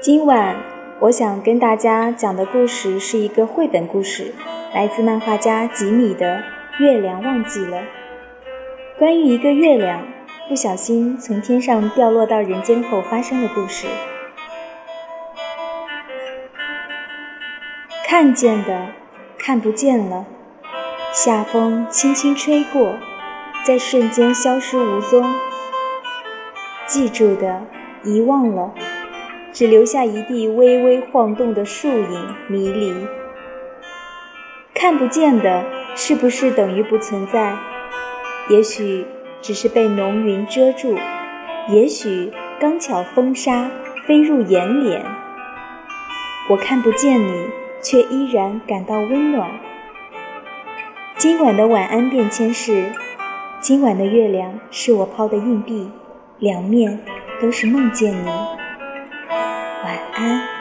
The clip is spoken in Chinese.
今晚我想跟大家讲的故事是一个绘本故事，来自漫画家吉米的《月亮忘记了》。关于一个月亮不小心从天上掉落到人间后发生的故事。看见的看不见了，夏风轻轻吹过，在瞬间消失无踪。记住的遗忘了，只留下一地微微晃动的树影迷离。看不见的是不是等于不存在？也许只是被浓云遮住，也许刚巧风沙飞入眼帘。我看不见你，却依然感到温暖。今晚的晚安便签是：今晚的月亮是我抛的硬币，两面都是梦见你。晚安。